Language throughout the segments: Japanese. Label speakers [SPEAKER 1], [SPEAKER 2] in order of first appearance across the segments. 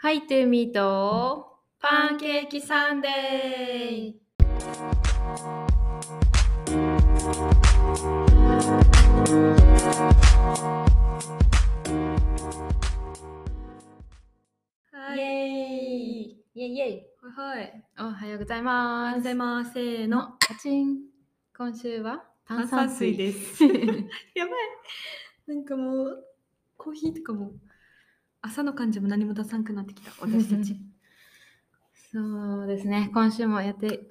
[SPEAKER 1] はい、トゥーミーとパンケーキサンデー。イエーイイエイイエイ
[SPEAKER 2] はいはい。
[SPEAKER 1] おはようござい
[SPEAKER 2] おは
[SPEAKER 1] ます。
[SPEAKER 2] ようございます。せー
[SPEAKER 1] の
[SPEAKER 2] の。
[SPEAKER 1] カチン今週は炭
[SPEAKER 2] 炭酸
[SPEAKER 1] 酸水
[SPEAKER 2] 水です。やばい。なんかもう、コーヒーとかも、朝の感じも何も出さんくなってきた、私たち。
[SPEAKER 1] そうですね、今週もやって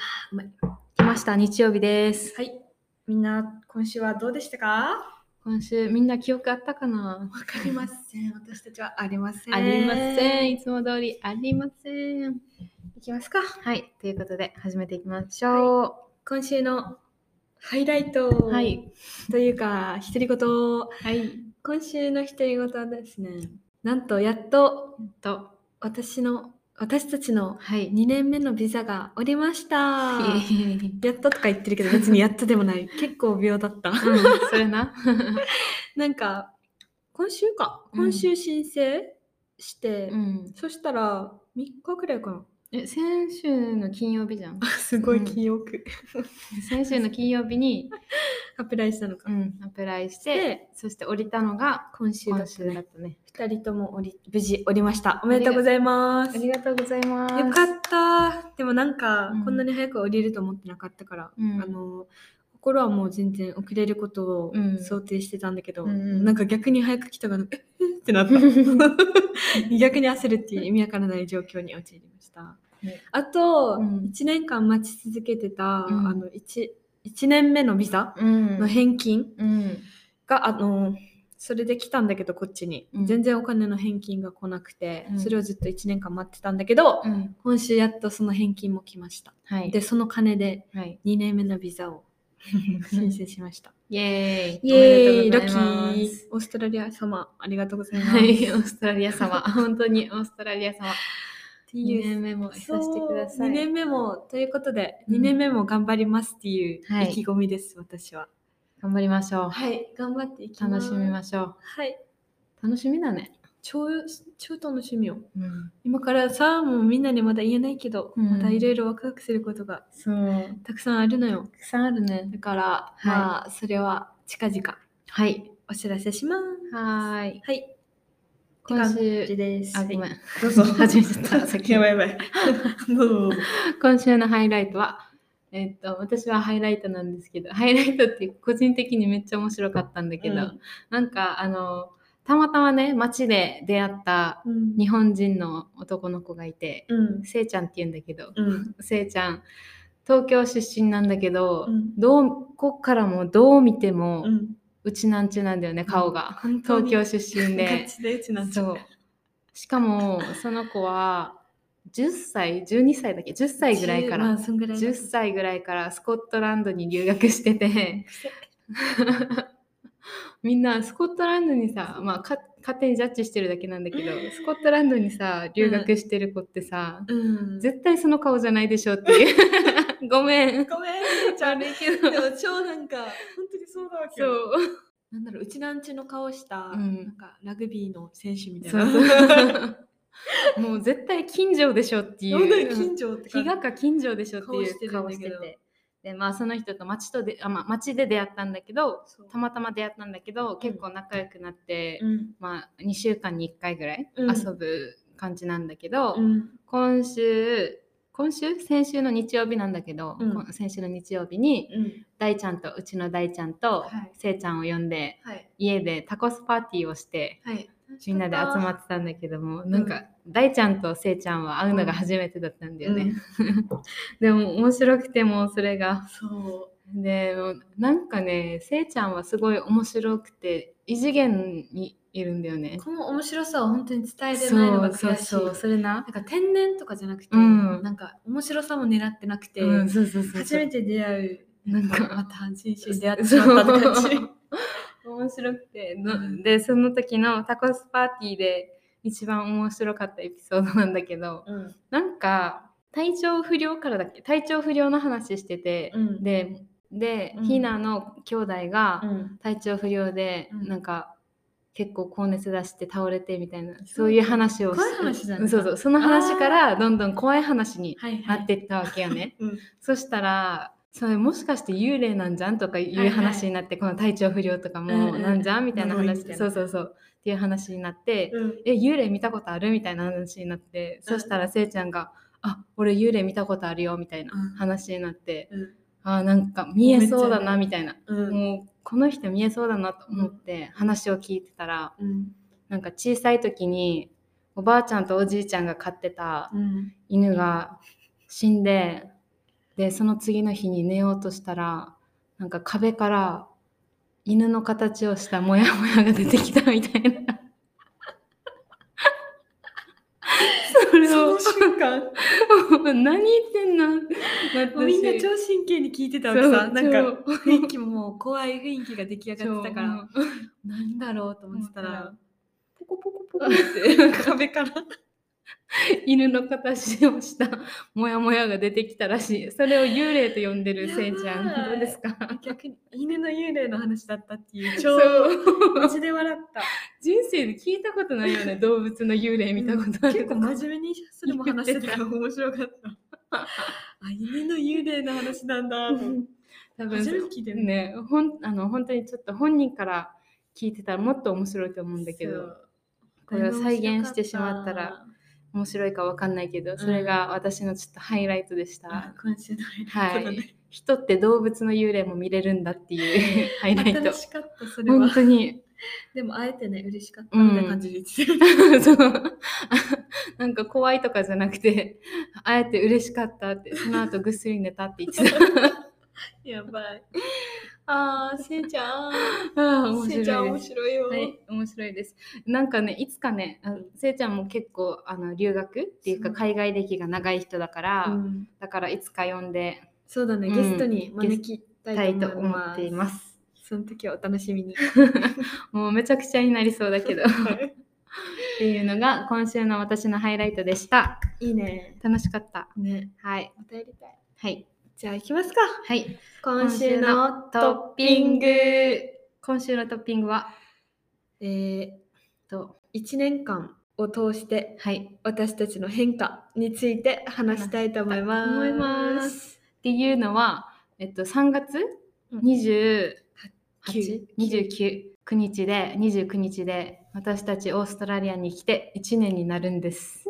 [SPEAKER 1] きました。日曜日です。
[SPEAKER 2] はい。みんな、今週はどうでしたか？
[SPEAKER 1] 今週みんな記憶あったかな？
[SPEAKER 2] わかりません。私たちはありません。
[SPEAKER 1] ありません。
[SPEAKER 2] い
[SPEAKER 1] いつも通りありません。
[SPEAKER 2] きますか。
[SPEAKER 1] はい、ということで始めていきましょ
[SPEAKER 2] 今週のハイライト。
[SPEAKER 1] う。はい。
[SPEAKER 2] というか、独り言。
[SPEAKER 1] はい。
[SPEAKER 2] 今週の独り言はですね、なんとやっと
[SPEAKER 1] と、
[SPEAKER 2] 私の、私たちの
[SPEAKER 1] はい。
[SPEAKER 2] 2年目のビザがおりました。
[SPEAKER 1] うん、
[SPEAKER 2] やっととか言ってるけど別にやっとでもない。結構秒だった。
[SPEAKER 1] それな。
[SPEAKER 2] なんか今週か
[SPEAKER 1] うん
[SPEAKER 2] 今週申請して、
[SPEAKER 1] うん。
[SPEAKER 2] そしたら3日くらいかな。
[SPEAKER 1] え、先週の金曜日じゃん。
[SPEAKER 2] す
[SPEAKER 1] ごい
[SPEAKER 2] 記憶。
[SPEAKER 1] 先週の金曜日に、
[SPEAKER 2] アプライしたのか。
[SPEAKER 1] うん、アプライして、
[SPEAKER 2] で
[SPEAKER 1] そして降りたのが
[SPEAKER 2] 今週だ。
[SPEAKER 1] 週だったね。
[SPEAKER 2] 2人ともおり無事おりました。おめでとうございます。
[SPEAKER 1] ありがとうございます。
[SPEAKER 2] よかった。でもなんか、
[SPEAKER 1] うん
[SPEAKER 2] こんなに早く降りると思ってなかったから、
[SPEAKER 1] うん
[SPEAKER 2] あの心はもう全然遅れることを
[SPEAKER 1] うん
[SPEAKER 2] 想定してたんだけど、
[SPEAKER 1] うんうん
[SPEAKER 2] なんか逆に早く来たから、ええってなった。逆に焦るっていう意味わからない状況に陥りました。
[SPEAKER 1] ね
[SPEAKER 2] あと、
[SPEAKER 1] うん
[SPEAKER 2] 1年間待ち続けてた、
[SPEAKER 1] うん
[SPEAKER 2] あの 1, 1年目のビザ
[SPEAKER 1] うん。
[SPEAKER 2] の返金
[SPEAKER 1] うん。
[SPEAKER 2] が、あのそれで来たんだけどこっちに、
[SPEAKER 1] うん
[SPEAKER 2] 全然お金の返金が来なくて、
[SPEAKER 1] うん
[SPEAKER 2] それをずっと1年間待ってたんだけど、
[SPEAKER 1] うん。
[SPEAKER 2] 今週やっとその返金も来ました。
[SPEAKER 1] はい。
[SPEAKER 2] で、その金で
[SPEAKER 1] はい。
[SPEAKER 2] 2年目のビザを 申請しました。
[SPEAKER 1] イエーイ。
[SPEAKER 2] イエーイ、ラッキー。オーストラリア様、ありがとうございます。
[SPEAKER 1] はい、オーストラリア様。本当にオーストラリア様。
[SPEAKER 2] って
[SPEAKER 1] 2
[SPEAKER 2] いう
[SPEAKER 1] 年目もさせてください。
[SPEAKER 2] 2年目も、ということで、
[SPEAKER 1] うん
[SPEAKER 2] 2年目も頑張りますっていう
[SPEAKER 1] はい
[SPEAKER 2] 意気込みです、私は。
[SPEAKER 1] 頑張りましょう。
[SPEAKER 2] はい、頑張っていき。
[SPEAKER 1] 楽しみましょ
[SPEAKER 2] はい、
[SPEAKER 1] う。楽しみだね。
[SPEAKER 2] 超、超楽しみよ。
[SPEAKER 1] うん。
[SPEAKER 2] 今からさ、もうみんなにまだ言えないけど、
[SPEAKER 1] うん
[SPEAKER 2] まだいろいろワクワクすることが
[SPEAKER 1] そう。
[SPEAKER 2] たくさんあるのよ。
[SPEAKER 1] たくさんあるね。
[SPEAKER 2] だから、まあ、それは近々
[SPEAKER 1] はい。
[SPEAKER 2] お知らせします。
[SPEAKER 1] はーい。
[SPEAKER 2] はい。
[SPEAKER 1] 今
[SPEAKER 2] って感じ
[SPEAKER 1] 週、
[SPEAKER 2] です。
[SPEAKER 1] あ、ごめん。
[SPEAKER 2] はいどうぞ
[SPEAKER 1] 始めちゃった。先
[SPEAKER 2] やばいやばい。
[SPEAKER 1] 今週のハイライトは、えっと、私はハイライトなんですけど、ハイライトって個人的にめっちゃ面白かったんだけど、
[SPEAKER 2] うん
[SPEAKER 1] なんかあの、たまたまね、街で出会った
[SPEAKER 2] うん
[SPEAKER 1] 日本人の男の子がいて、
[SPEAKER 2] うん。
[SPEAKER 1] せいちゃんって言うんだけど、
[SPEAKER 2] うん。
[SPEAKER 1] せいちゃん、東京出身なんだけど、
[SPEAKER 2] うん
[SPEAKER 1] どう、こっからもどう見ても、う
[SPEAKER 2] うん。
[SPEAKER 1] ちなんちなんだよね、顔が。
[SPEAKER 2] 本当に
[SPEAKER 1] 東京出身
[SPEAKER 2] ガ
[SPEAKER 1] で。そう。しかも、その子は、10歳、12歳だっけ ?10 歳ぐらいか
[SPEAKER 2] まあ
[SPEAKER 1] ら、
[SPEAKER 2] そんぐらい
[SPEAKER 1] 10歳ぐらいからスコットランドに留学してて、みんなスコットランドにさ、まあか勝手にジャッジしてるだけなんだけど、スコットランドにさ、留学してる子ってさ、
[SPEAKER 2] うん。
[SPEAKER 1] 絶対その顔じゃないでしょっていう。ごめん。
[SPEAKER 2] ごめん、ちゃん。でも超なんか、本当にそうだわけ
[SPEAKER 1] そ
[SPEAKER 2] よ。
[SPEAKER 1] う。
[SPEAKER 2] なんだろう、うちなんちの顔した、
[SPEAKER 1] うん
[SPEAKER 2] なんかラグビーの選手みたいな。
[SPEAKER 1] もう絶対近所でしょっていう。
[SPEAKER 2] 近所って
[SPEAKER 1] 日がか近所でしょってい
[SPEAKER 2] 顔して
[SPEAKER 1] う
[SPEAKER 2] るんだけど
[SPEAKER 1] 顔してて。で、まあその人と街とで、あまあ街で出会ったんだけど、たまたま出会ったんだけど、結構仲良くなって、
[SPEAKER 2] うん。
[SPEAKER 1] まあ2週間に1回ぐらい
[SPEAKER 2] うん
[SPEAKER 1] 遊ぶ感じなんだけど、
[SPEAKER 2] うん。
[SPEAKER 1] 今週、今週？先週の日曜日なんだけど、
[SPEAKER 2] うん
[SPEAKER 1] こ先週の日曜日に、
[SPEAKER 2] うん。
[SPEAKER 1] 大ちゃんとうちの大ちゃんと、
[SPEAKER 2] はい
[SPEAKER 1] せいちゃんを呼んで、
[SPEAKER 2] はい。
[SPEAKER 1] 家でタコスパーティーをして、
[SPEAKER 2] はい。
[SPEAKER 1] みんなで集まってたんだけども、なんか大ちゃんとせいちゃんは会うのが初めてだったんだよね。でも面白くてもうそれが。
[SPEAKER 2] そ
[SPEAKER 1] でもうなんかねせいちゃんはすごい面白くて異次元にいるんだよね
[SPEAKER 2] う。。この面白さを本当に伝えれないのが悔しい。
[SPEAKER 1] そうそうそれな
[SPEAKER 2] な。んか天然とかじゃなくて、
[SPEAKER 1] うん
[SPEAKER 2] なんか面白さも狙ってなくて、初めて出会う、
[SPEAKER 1] なんか
[SPEAKER 2] また人生に出会ってしまったって感じ。
[SPEAKER 1] 面白くてでその時のタコスパーティーで一番面白かったエピソードなんだけど
[SPEAKER 2] うん。
[SPEAKER 1] なんか体調不良からだっけ？体調不良の話してて、
[SPEAKER 2] うん。
[SPEAKER 1] でで、
[SPEAKER 2] うん。
[SPEAKER 1] ひなの兄弟が
[SPEAKER 2] うん。
[SPEAKER 1] 体調不良で、
[SPEAKER 2] うん。
[SPEAKER 1] なんか結構高熱出して倒れてみたいなそう。いう話を
[SPEAKER 2] 怖い話
[SPEAKER 1] そうそうその話からどんどん怖い話に
[SPEAKER 2] はい
[SPEAKER 1] なっていったわけよね。
[SPEAKER 2] うん。
[SPEAKER 1] そしたらそれもしかして幽霊なんじゃん？とかい
[SPEAKER 2] はいうはい
[SPEAKER 1] 話になって、この体調不良とか
[SPEAKER 2] うんうん
[SPEAKER 1] もなんじゃん？みたいな話
[SPEAKER 2] 呪いみたいな。
[SPEAKER 1] そうそうそう。っていう話になって、
[SPEAKER 2] うん
[SPEAKER 1] え幽霊見たことある？みたいな話になって、そしたらせいちゃんが「あ俺幽霊見たことあるよ」みたいな
[SPEAKER 2] うん。
[SPEAKER 1] 話になって、
[SPEAKER 2] うん
[SPEAKER 1] あなんか見えそうだな
[SPEAKER 2] め
[SPEAKER 1] みたいな、
[SPEAKER 2] うん
[SPEAKER 1] もうこの人見えそうだなと思って話を聞いてたら、
[SPEAKER 2] うん。
[SPEAKER 1] なんか小さい時におばあちゃんとおじいちゃんが飼ってた
[SPEAKER 2] うん。
[SPEAKER 1] 犬が死んででその次の日に寝ようとしたらなんか壁から犬の形をしたモヤモヤが出てきたみたいな。それを
[SPEAKER 2] 瞬間。
[SPEAKER 1] 何言ってんの？
[SPEAKER 2] みんな超真剣に聞いてたわけさ。なんか
[SPEAKER 1] 超
[SPEAKER 2] 雰囲気ももう怖い雰囲気が出来上がってたから
[SPEAKER 1] そう。
[SPEAKER 2] なんだろうと思ってたらポコポコポコって 壁から
[SPEAKER 1] 犬の形をしたモヤモヤが出てきたらしい。それを幽霊と呼んでるせいちゃん。どうですか？
[SPEAKER 2] 逆に犬の幽霊の話だったっていう
[SPEAKER 1] そ
[SPEAKER 2] 超マ
[SPEAKER 1] う
[SPEAKER 2] ジで笑った。
[SPEAKER 1] 人生で聞いたことないよね 動物の幽霊見たことある
[SPEAKER 2] 結構真面目にそれも話してたから面白かった。あ犬の幽霊の話なんだ。
[SPEAKER 1] 多分ね。ほんあの本当にちょっと本人から聞いてたらもっと面白いと思うんだけど。これを再現してしまったら面白いかわかんないけどそれが私のちょっとハイライトでした、
[SPEAKER 2] あ今週の
[SPEAKER 1] はい。
[SPEAKER 2] ハイライトだね。
[SPEAKER 1] 人って動物の幽霊も見れるんだっていう ハイライト。
[SPEAKER 2] 新しかったそれは。
[SPEAKER 1] 本当に。
[SPEAKER 2] でもあえてね嬉しかったみたいな感じで言
[SPEAKER 1] う。なんか怖いとかじゃなくてあえて嬉しかったってその後ぐっすり寝たって言ってた。
[SPEAKER 2] やばいあーせいちゃん
[SPEAKER 1] ああ面
[SPEAKER 2] せいちゃん面
[SPEAKER 1] 白い
[SPEAKER 2] よ、
[SPEAKER 1] はい、面白いです。なんかね、いつかね、あせいちゃんも結構あの留学っていうか
[SPEAKER 2] そう
[SPEAKER 1] 海外歴が長い人だから、
[SPEAKER 2] うん
[SPEAKER 1] だからいつか呼んで
[SPEAKER 2] そうだね、
[SPEAKER 1] うん
[SPEAKER 2] ゲストに招きた
[SPEAKER 1] たい
[SPEAKER 2] い
[SPEAKER 1] と思っ
[SPEAKER 2] と思います
[SPEAKER 1] ています。
[SPEAKER 2] その時はお楽しみに
[SPEAKER 1] もうめちゃくちゃになりそうだけど。っていうのが今週の私のハイライトでした。
[SPEAKER 2] いいね
[SPEAKER 1] 楽しかった。
[SPEAKER 2] ね
[SPEAKER 1] はい。
[SPEAKER 2] またやりたい
[SPEAKER 1] はい。
[SPEAKER 2] じゃあ行きますか
[SPEAKER 1] はい。
[SPEAKER 2] 今週の
[SPEAKER 1] トッピング。今週のトッピングは、
[SPEAKER 2] え
[SPEAKER 1] と、
[SPEAKER 2] ー、1年間を通して
[SPEAKER 1] はい。
[SPEAKER 2] 私たちの変化について話したいと思います。
[SPEAKER 1] 思います。っていうのは、えっと、3月
[SPEAKER 2] うん
[SPEAKER 1] 28、
[SPEAKER 2] 九
[SPEAKER 1] 29 9日で29日で私たちオーストラリアに来て1年になるんです。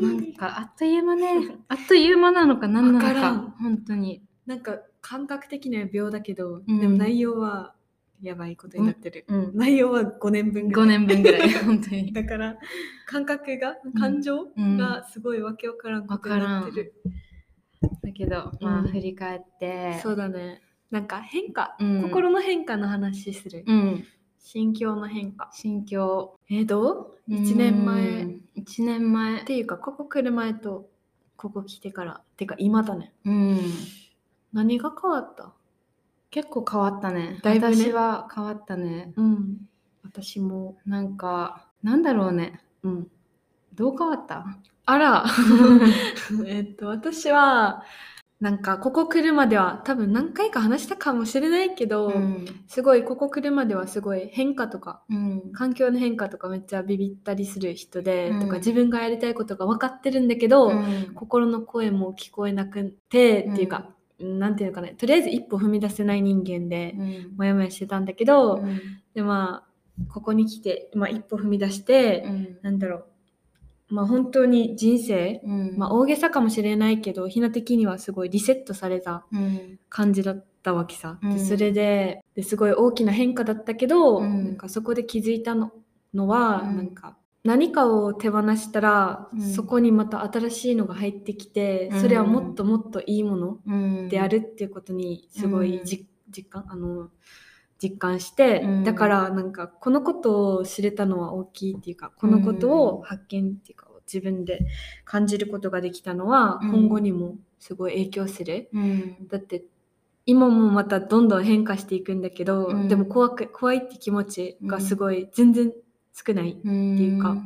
[SPEAKER 1] なんかあっという間ね。あっという間なのか何なのか。
[SPEAKER 2] わか
[SPEAKER 1] 本当に。
[SPEAKER 2] なんか感覚的には秒だけど、
[SPEAKER 1] うん。
[SPEAKER 2] でも内容はやばいことになってる。
[SPEAKER 1] うん
[SPEAKER 2] 内容は5年分ぐら
[SPEAKER 1] 5
[SPEAKER 2] い。
[SPEAKER 1] 年分ぐらい 本当に。
[SPEAKER 2] だから感覚が
[SPEAKER 1] ん。
[SPEAKER 2] 感情
[SPEAKER 1] うん。
[SPEAKER 2] がすごいわけわからんことになってる。
[SPEAKER 1] だけどまあ
[SPEAKER 2] うん。
[SPEAKER 1] 振り返って。
[SPEAKER 2] そうだね。なんか変化、
[SPEAKER 1] うん。
[SPEAKER 2] 心の変化の話する。
[SPEAKER 1] うん
[SPEAKER 2] 心境の変化。
[SPEAKER 1] 心境。
[SPEAKER 2] えー、どう ?1 年前。
[SPEAKER 1] 1年前。
[SPEAKER 2] っていうかここ来る前とここ来てから。てか今だね。
[SPEAKER 1] うん。
[SPEAKER 2] 何が変わった？
[SPEAKER 1] 結構変わったね。
[SPEAKER 2] だいぶね。
[SPEAKER 1] 私は変わったね。
[SPEAKER 2] うん。私も。
[SPEAKER 1] なんかなんだろうね。
[SPEAKER 2] うん。
[SPEAKER 1] どう変わった？
[SPEAKER 2] あら。えっと私はなんかここ来るまでは多分何回か話したかもしれないけど、
[SPEAKER 1] うん。
[SPEAKER 2] すごいここ来るまではすごい変化とか
[SPEAKER 1] うん。
[SPEAKER 2] 環境の変化とかめっちゃビビったりする人で、
[SPEAKER 1] うん。
[SPEAKER 2] とか自分がやりたいことが分かってるんだけど、
[SPEAKER 1] うん。
[SPEAKER 2] 心の声も聞こえなくて、っていうかなんていうのかねとりあえず一歩踏み出せない人間で、
[SPEAKER 1] うん。
[SPEAKER 2] もやもやしてたんだけど、
[SPEAKER 1] うん。
[SPEAKER 2] でまあここに来て、まあ、一歩踏み出して、
[SPEAKER 1] うん。
[SPEAKER 2] なんだろうまあ本当に人生、
[SPEAKER 1] うん。
[SPEAKER 2] まあ大げさかもしれないけどひな的にはすごいリセットされた
[SPEAKER 1] うん。
[SPEAKER 2] 感じだったわけさ、
[SPEAKER 1] うん。
[SPEAKER 2] でそれでですごい大きな変化だったけど、
[SPEAKER 1] うん。
[SPEAKER 2] なんかそこで気づいたののは、
[SPEAKER 1] うん。
[SPEAKER 2] なんか何かを手放したら、
[SPEAKER 1] うん。
[SPEAKER 2] そこにまた新しいのが入ってきて、
[SPEAKER 1] うん。
[SPEAKER 2] それはもっともっといいもの
[SPEAKER 1] うん。
[SPEAKER 2] であるっていうことにすごい実感あの実感して、
[SPEAKER 1] うん。
[SPEAKER 2] だからなんかこのことを知れたのは大きいっていうかこのことを発見っていうか自分で感じることができたのは
[SPEAKER 1] うん。
[SPEAKER 2] 今後にもすごい影響する、
[SPEAKER 1] うん。
[SPEAKER 2] だって今もまたどんどん変化していくんだけど、
[SPEAKER 1] うん。
[SPEAKER 2] でも怖く怖いって気持ちがすごい全然少ない、
[SPEAKER 1] って
[SPEAKER 2] いうか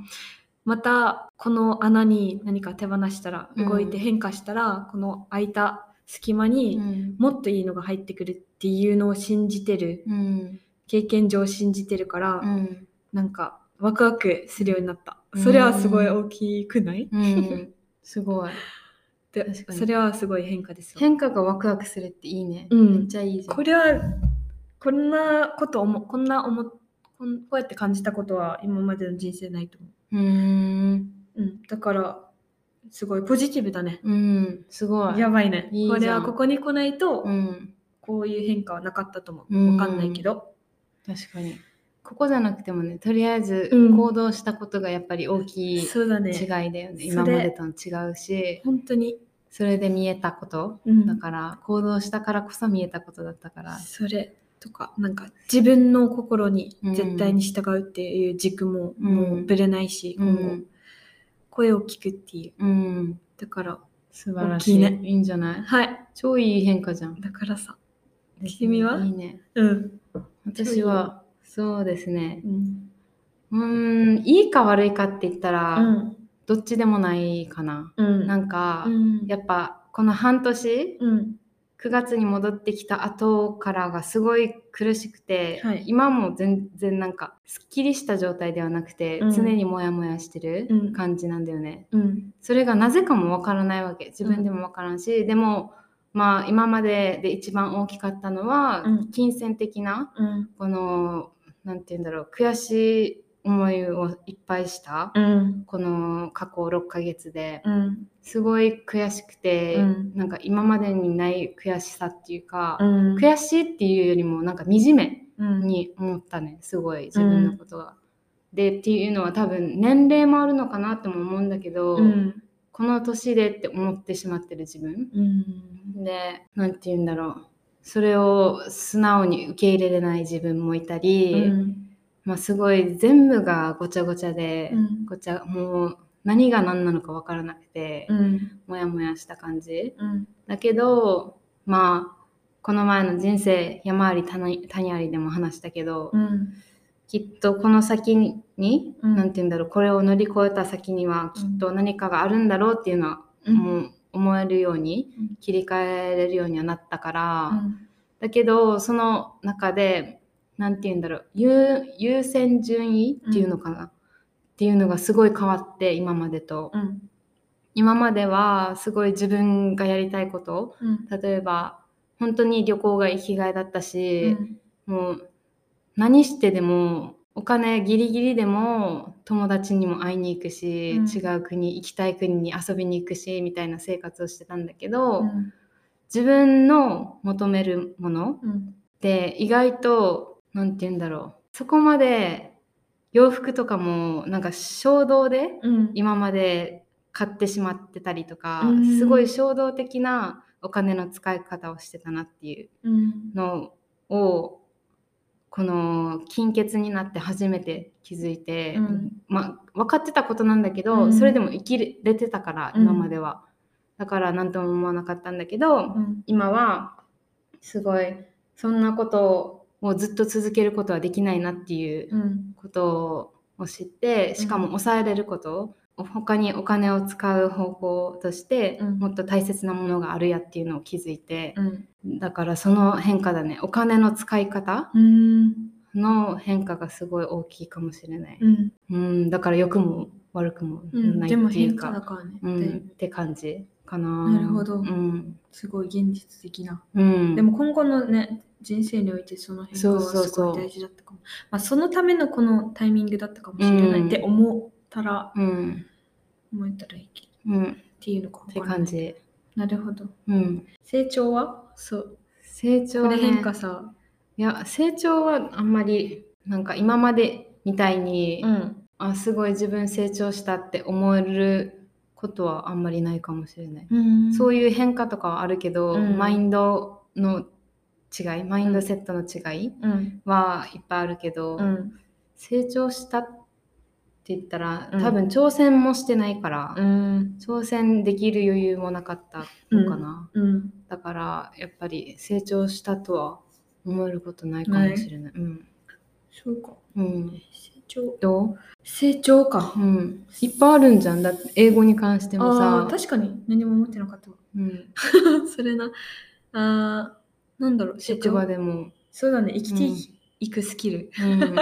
[SPEAKER 2] またこの穴に何か手放したら
[SPEAKER 1] うん。
[SPEAKER 2] 動いて変化したら、この空いた隙間にもっといいのが入ってくるっていうのを信じてる。
[SPEAKER 1] うん
[SPEAKER 2] 経験上信じてるから、
[SPEAKER 1] うん
[SPEAKER 2] なんかワクワクするようになった。それはすごい大きくない、
[SPEAKER 1] うん、すごい。
[SPEAKER 2] でそれはすごい変化ですよ。
[SPEAKER 1] 変化がワクワクするっていいね。
[SPEAKER 2] うん。
[SPEAKER 1] めっちゃいいじゃん。
[SPEAKER 2] これはこんなこと思こんな思こんこうやって感じたことは今までの人生ないと思
[SPEAKER 1] う。ーん。
[SPEAKER 2] う、うん、だからすごいポジティブだね。
[SPEAKER 1] うん、すごい。
[SPEAKER 2] やばいね。これはここに来ないと、
[SPEAKER 1] うん、
[SPEAKER 2] こういう変化はなかったと思
[SPEAKER 1] う。
[SPEAKER 2] うん。わかんないけど、
[SPEAKER 1] 確かに。ここじゃなくてもね、とりあえず
[SPEAKER 2] うん。
[SPEAKER 1] 行動したことがやっぱり大きい違いだよね。
[SPEAKER 2] それ。
[SPEAKER 1] 今までとは違うし、
[SPEAKER 2] 本当に、
[SPEAKER 1] それで見えたこと。
[SPEAKER 2] うん。
[SPEAKER 1] だから行動したからこそ見えたことだったから。
[SPEAKER 2] それとかなんか自分の心に絶対に従うっていう軸も、
[SPEAKER 1] うん。
[SPEAKER 2] もうぶれないし、
[SPEAKER 1] う
[SPEAKER 2] 今後。
[SPEAKER 1] ん、
[SPEAKER 2] 声を聞くっていう。
[SPEAKER 1] うん、
[SPEAKER 2] だから
[SPEAKER 1] 素晴らしい。
[SPEAKER 2] いね。
[SPEAKER 1] いいんじゃない？
[SPEAKER 2] はい。
[SPEAKER 1] 超いい変化じゃん。
[SPEAKER 2] だからさ君は？い
[SPEAKER 1] いね。
[SPEAKER 2] うん、
[SPEAKER 1] 私は、そうですね。
[SPEAKER 2] うん。
[SPEAKER 1] ん、いいか悪いかって言ったら、
[SPEAKER 2] うん。
[SPEAKER 1] どっちでもないかな。
[SPEAKER 2] うん。
[SPEAKER 1] なんか、
[SPEAKER 2] うん。
[SPEAKER 1] やっぱこの半年、
[SPEAKER 2] うん。
[SPEAKER 1] 9月に戻ってきた後からがすごい苦しくて、
[SPEAKER 2] はい。
[SPEAKER 1] 今も全然なんかすっきりした状態ではなくて、
[SPEAKER 2] うん。
[SPEAKER 1] 常にモヤモヤしてる
[SPEAKER 2] うん。
[SPEAKER 1] 感じなんだよね。
[SPEAKER 2] うん。
[SPEAKER 1] それがなぜかもわからないわけ。自分でもわからんし、でもまあ今までで一番大きかったのは、
[SPEAKER 2] うん。
[SPEAKER 1] 金銭的な
[SPEAKER 2] うん。
[SPEAKER 1] このなんて言うんだろう悔しい思いをいっぱいした、
[SPEAKER 2] うん。
[SPEAKER 1] この過去6ヶ月で。
[SPEAKER 2] うん。
[SPEAKER 1] すごい悔しくて、
[SPEAKER 2] うん。
[SPEAKER 1] なんか今までにない悔しさっていうか、
[SPEAKER 2] うん。
[SPEAKER 1] 悔しいっていうよりもなんか惨め
[SPEAKER 2] うん。
[SPEAKER 1] に思ったねすごい自分のことが。でっていうのは多分年齢もあるのかなっても思うんだけど、
[SPEAKER 2] うん
[SPEAKER 1] この年でって思ってしまってる自分。
[SPEAKER 2] うん。
[SPEAKER 1] で何て言うんだろう。それを素直に受け入れれない自分もいたり、
[SPEAKER 2] うん。
[SPEAKER 1] まあ、すごい全部がごちゃごちゃで、
[SPEAKER 2] うん。
[SPEAKER 1] ごちゃもう何が何なのか分からなくて、
[SPEAKER 2] うん。
[SPEAKER 1] モヤモヤした感じ。
[SPEAKER 2] うん。
[SPEAKER 1] だけどまあこの前の人生山あり谷谷ありでも話したけど、
[SPEAKER 2] うん
[SPEAKER 1] きっとこの先に、
[SPEAKER 2] うん。
[SPEAKER 1] なんて言うんだろうこれを乗り越えた先にはきっと何かがあるんだろうっていうのは、
[SPEAKER 2] うん。
[SPEAKER 1] 思えるように
[SPEAKER 2] うん。
[SPEAKER 1] 切り替えれるようにはなったから、
[SPEAKER 2] うん。
[SPEAKER 1] だけどその中でなんて言うんだろう優優先順位っていうのかな、っていうのがすごい変わって今までと、
[SPEAKER 2] うん。
[SPEAKER 1] 今まではすごい自分がやりたいこと
[SPEAKER 2] うん。
[SPEAKER 1] 例えば本当に旅行が生きがいだったし、
[SPEAKER 2] うん。
[SPEAKER 1] もう何してでもお金ギリギリでも友達にも会いに行くし、
[SPEAKER 2] うん。
[SPEAKER 1] 違う国行きたい国に遊びに行くしみたいな生活をしてたんだけど、
[SPEAKER 2] うん。
[SPEAKER 1] 自分の求めるもの
[SPEAKER 2] うん。
[SPEAKER 1] って意外と何て言うんだろう。そこまで洋服とかもなんか衝動で
[SPEAKER 2] うん。
[SPEAKER 1] 今まで買ってしまってたりとか、
[SPEAKER 2] うん。
[SPEAKER 1] すごい衝動的なお金の使い方をしてたなっていう
[SPEAKER 2] うん。
[SPEAKER 1] のをこの金欠になって初めて気づいて、
[SPEAKER 2] うん。
[SPEAKER 1] まあ分かってたことなんだけど、
[SPEAKER 2] うん。
[SPEAKER 1] それでも生きれてたから
[SPEAKER 2] うん。
[SPEAKER 1] 今までは、だから何とも思わなかったんだけど、
[SPEAKER 2] うん。
[SPEAKER 1] 今はすごいそんなことをずっと続けることはできないなっていう
[SPEAKER 2] うん。
[SPEAKER 1] ことを知ってしかも抑えれること、他にお金を使う方法として
[SPEAKER 2] うん。
[SPEAKER 1] もっと大切なものがあるやっていうのを気づいて、
[SPEAKER 2] うん。
[SPEAKER 1] だからその変化だねお金の使い方
[SPEAKER 2] うん。
[SPEAKER 1] の変化がすごい大きいかもしれない、
[SPEAKER 2] うん。
[SPEAKER 1] うん、だから良くも悪くも
[SPEAKER 2] うん
[SPEAKER 1] ないっていうか、
[SPEAKER 2] 化だからね、
[SPEAKER 1] うん、
[SPEAKER 2] で
[SPEAKER 1] って感じかな。
[SPEAKER 2] なるほど。
[SPEAKER 1] うん。
[SPEAKER 2] すごい現実的な、
[SPEAKER 1] うん、
[SPEAKER 2] でも今後のね人生においてその変化はすごい大事だったかも。まあ、そのためのこのタイミングだったかもしれないって思ったら、
[SPEAKER 1] うん
[SPEAKER 2] 思えたらいいけど。
[SPEAKER 1] うん、っ
[SPEAKER 2] っていうのか
[SPEAKER 1] て感じ、
[SPEAKER 2] なるほど。
[SPEAKER 1] うん、
[SPEAKER 2] 成長は？そう。
[SPEAKER 1] 成長は、ね、
[SPEAKER 2] これ変化さ、
[SPEAKER 1] いや成長はあんまりなんか今までみたいに、
[SPEAKER 2] ん。
[SPEAKER 1] あすごい自分成長したって思えることはあんまりないかもしれない、
[SPEAKER 2] うん、
[SPEAKER 1] そう
[SPEAKER 2] いう
[SPEAKER 1] 変化とかはあるけど、
[SPEAKER 2] うん。
[SPEAKER 1] マインドの違いマインドセットの違い
[SPEAKER 2] うん。
[SPEAKER 1] はいっぱいあるけど、
[SPEAKER 2] うん。
[SPEAKER 1] 成長したって言ったら
[SPEAKER 2] うん。
[SPEAKER 1] 多分挑戦もしてないから、
[SPEAKER 2] うん。
[SPEAKER 1] 挑戦できる余裕もなかったのかな、
[SPEAKER 2] うん。
[SPEAKER 1] だからやっぱり成長したとは思えることないかもしれない、うん。
[SPEAKER 2] そうか。
[SPEAKER 1] うん、
[SPEAKER 2] 成長。
[SPEAKER 1] ど
[SPEAKER 2] 成長か。
[SPEAKER 1] う、うん、いっぱいあるんじゃん。だって英語に関しても
[SPEAKER 2] あ
[SPEAKER 1] さ
[SPEAKER 2] ー、確かに。何も思ってなかったわ。
[SPEAKER 1] うん、
[SPEAKER 2] それな。あーなんだろう。成
[SPEAKER 1] 職場
[SPEAKER 2] 長
[SPEAKER 1] でも、
[SPEAKER 2] そうだね。生きて
[SPEAKER 1] うん。
[SPEAKER 2] いくスキル。
[SPEAKER 1] うん、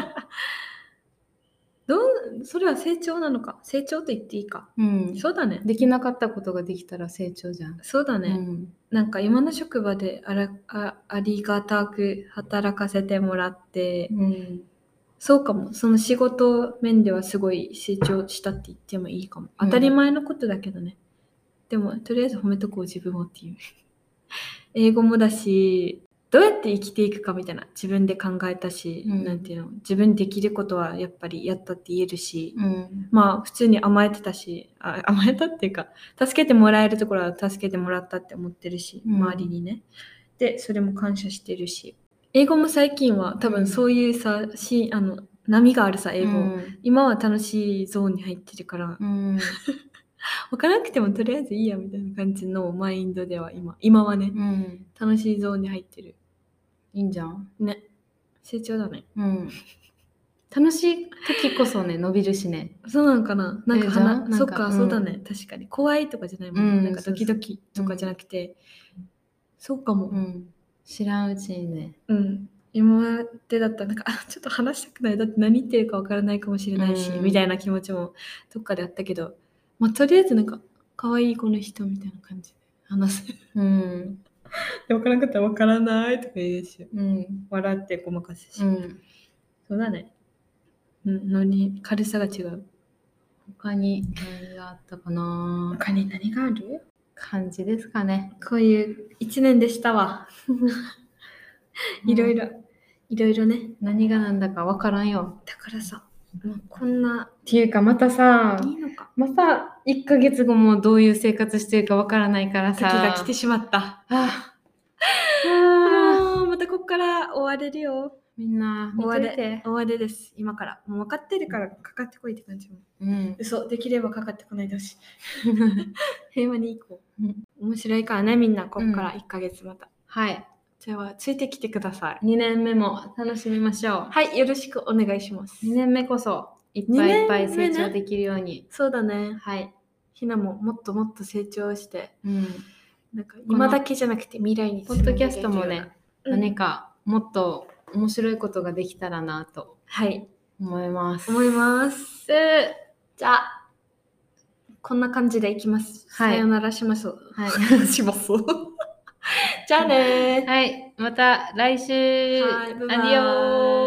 [SPEAKER 2] それは成長なのか？成長と言っていいか？
[SPEAKER 1] うん。
[SPEAKER 2] そうだね。
[SPEAKER 1] できなかったことができたら成長じゃん。
[SPEAKER 2] そうだね。
[SPEAKER 1] うん。
[SPEAKER 2] なんか今の職場であらあありがたく働かせてもらって、
[SPEAKER 1] うん。
[SPEAKER 2] そうかも。その仕事面ではすごい成長したって言ってもいいかも。当たり前のことだけどね。でも、とりあえず褒めとこう自分をっていう。英語もだし、どうやって生きていくかみたいな自分で考えたし、
[SPEAKER 1] うん。
[SPEAKER 2] なんていうの自分できることはやっぱりやったって言えるし、
[SPEAKER 1] うん。
[SPEAKER 2] まあ普通に甘えてたしあ 甘えたっていうか助けてもらえるところは助けてもらったって思ってるし、
[SPEAKER 1] うん。
[SPEAKER 2] 周りにね。でそれも感謝してるし。英語も最近は多分そういうさ、しあの波があるさ英語、
[SPEAKER 1] うん。
[SPEAKER 2] 今は楽しいゾーンに入ってるから。
[SPEAKER 1] うん。
[SPEAKER 2] 分からなくてもとりあえずいいやみたいな感じのマインドでは今今はね。
[SPEAKER 1] うん。
[SPEAKER 2] 楽しいゾーンに入ってる
[SPEAKER 1] いいんじゃん？
[SPEAKER 2] ね。成長だね。
[SPEAKER 1] うん。楽しい時こそね、伸びるしね。
[SPEAKER 2] そうなんかな。なんか
[SPEAKER 1] えじゃあ
[SPEAKER 2] 話
[SPEAKER 1] なんか
[SPEAKER 2] そっか、
[SPEAKER 1] うん。
[SPEAKER 2] そうだね。確かに。怖いとかじゃないもんね、
[SPEAKER 1] うん
[SPEAKER 2] なんかドキドキとかじゃなくて、そうかも。
[SPEAKER 1] うん。知らんうちにね。
[SPEAKER 2] うん。今までだったらなんかあちょっと話したくない。だって何言ってるかわからないかもしれないし、
[SPEAKER 1] うん。
[SPEAKER 2] みたいな気持ちもどっかであったけど、まあ、とりあえずなんか可愛いこの人みたいな感じで話す。
[SPEAKER 1] うん。
[SPEAKER 2] で分からなかったら分からないとか言うし
[SPEAKER 1] うん。
[SPEAKER 2] 笑ってごまかすし、
[SPEAKER 1] うん。
[SPEAKER 2] そうだねうんのに軽さが違う
[SPEAKER 1] 他に何があったかな？
[SPEAKER 2] 他に何がある？
[SPEAKER 1] 感じですかね。
[SPEAKER 2] こういう一年でしたわ いろいろいろいろね
[SPEAKER 1] 何がなんだかわからんよ。
[SPEAKER 2] だからさもうこんな。
[SPEAKER 1] っていうかまたさ、
[SPEAKER 2] いいのか。
[SPEAKER 1] また1ヶ月後もどういう生活してるかわからないから
[SPEAKER 2] 時
[SPEAKER 1] さ。
[SPEAKER 2] が来てしまった。
[SPEAKER 1] ああ
[SPEAKER 2] あーまたここから終われるよ。
[SPEAKER 1] みんな見
[SPEAKER 2] 終われ。終われです。今から。もう分かってるからかかってこいって感じも。
[SPEAKER 1] うん。
[SPEAKER 2] 嘘。できればかかってこないでほしい。平和に行こう。
[SPEAKER 1] うん。
[SPEAKER 2] 面白いからねみんな。ここから1ヶ月また、
[SPEAKER 1] はい。
[SPEAKER 2] じゃあついてきてください。
[SPEAKER 1] 2年目も楽しみましょう。
[SPEAKER 2] はいよろしくお願いします。
[SPEAKER 1] 2年目こそいっぱいいっぱい成長できるように。
[SPEAKER 2] そうだね。
[SPEAKER 1] はい。
[SPEAKER 2] ひなももっともっと成長して。
[SPEAKER 1] うん。
[SPEAKER 2] なんか今だけじゃなくて未来に
[SPEAKER 1] ポッドキャストもね、
[SPEAKER 2] うん。
[SPEAKER 1] 何かもっと面白いことができたらなと。
[SPEAKER 2] はい。
[SPEAKER 1] 思います。
[SPEAKER 2] 思います。じゃあこんな感じでいきます、
[SPEAKER 1] はい。
[SPEAKER 2] さよならしましょう
[SPEAKER 1] はい。
[SPEAKER 2] しますじゃあねー
[SPEAKER 1] はい。また来週。
[SPEAKER 2] はいバイバイ
[SPEAKER 1] アディオー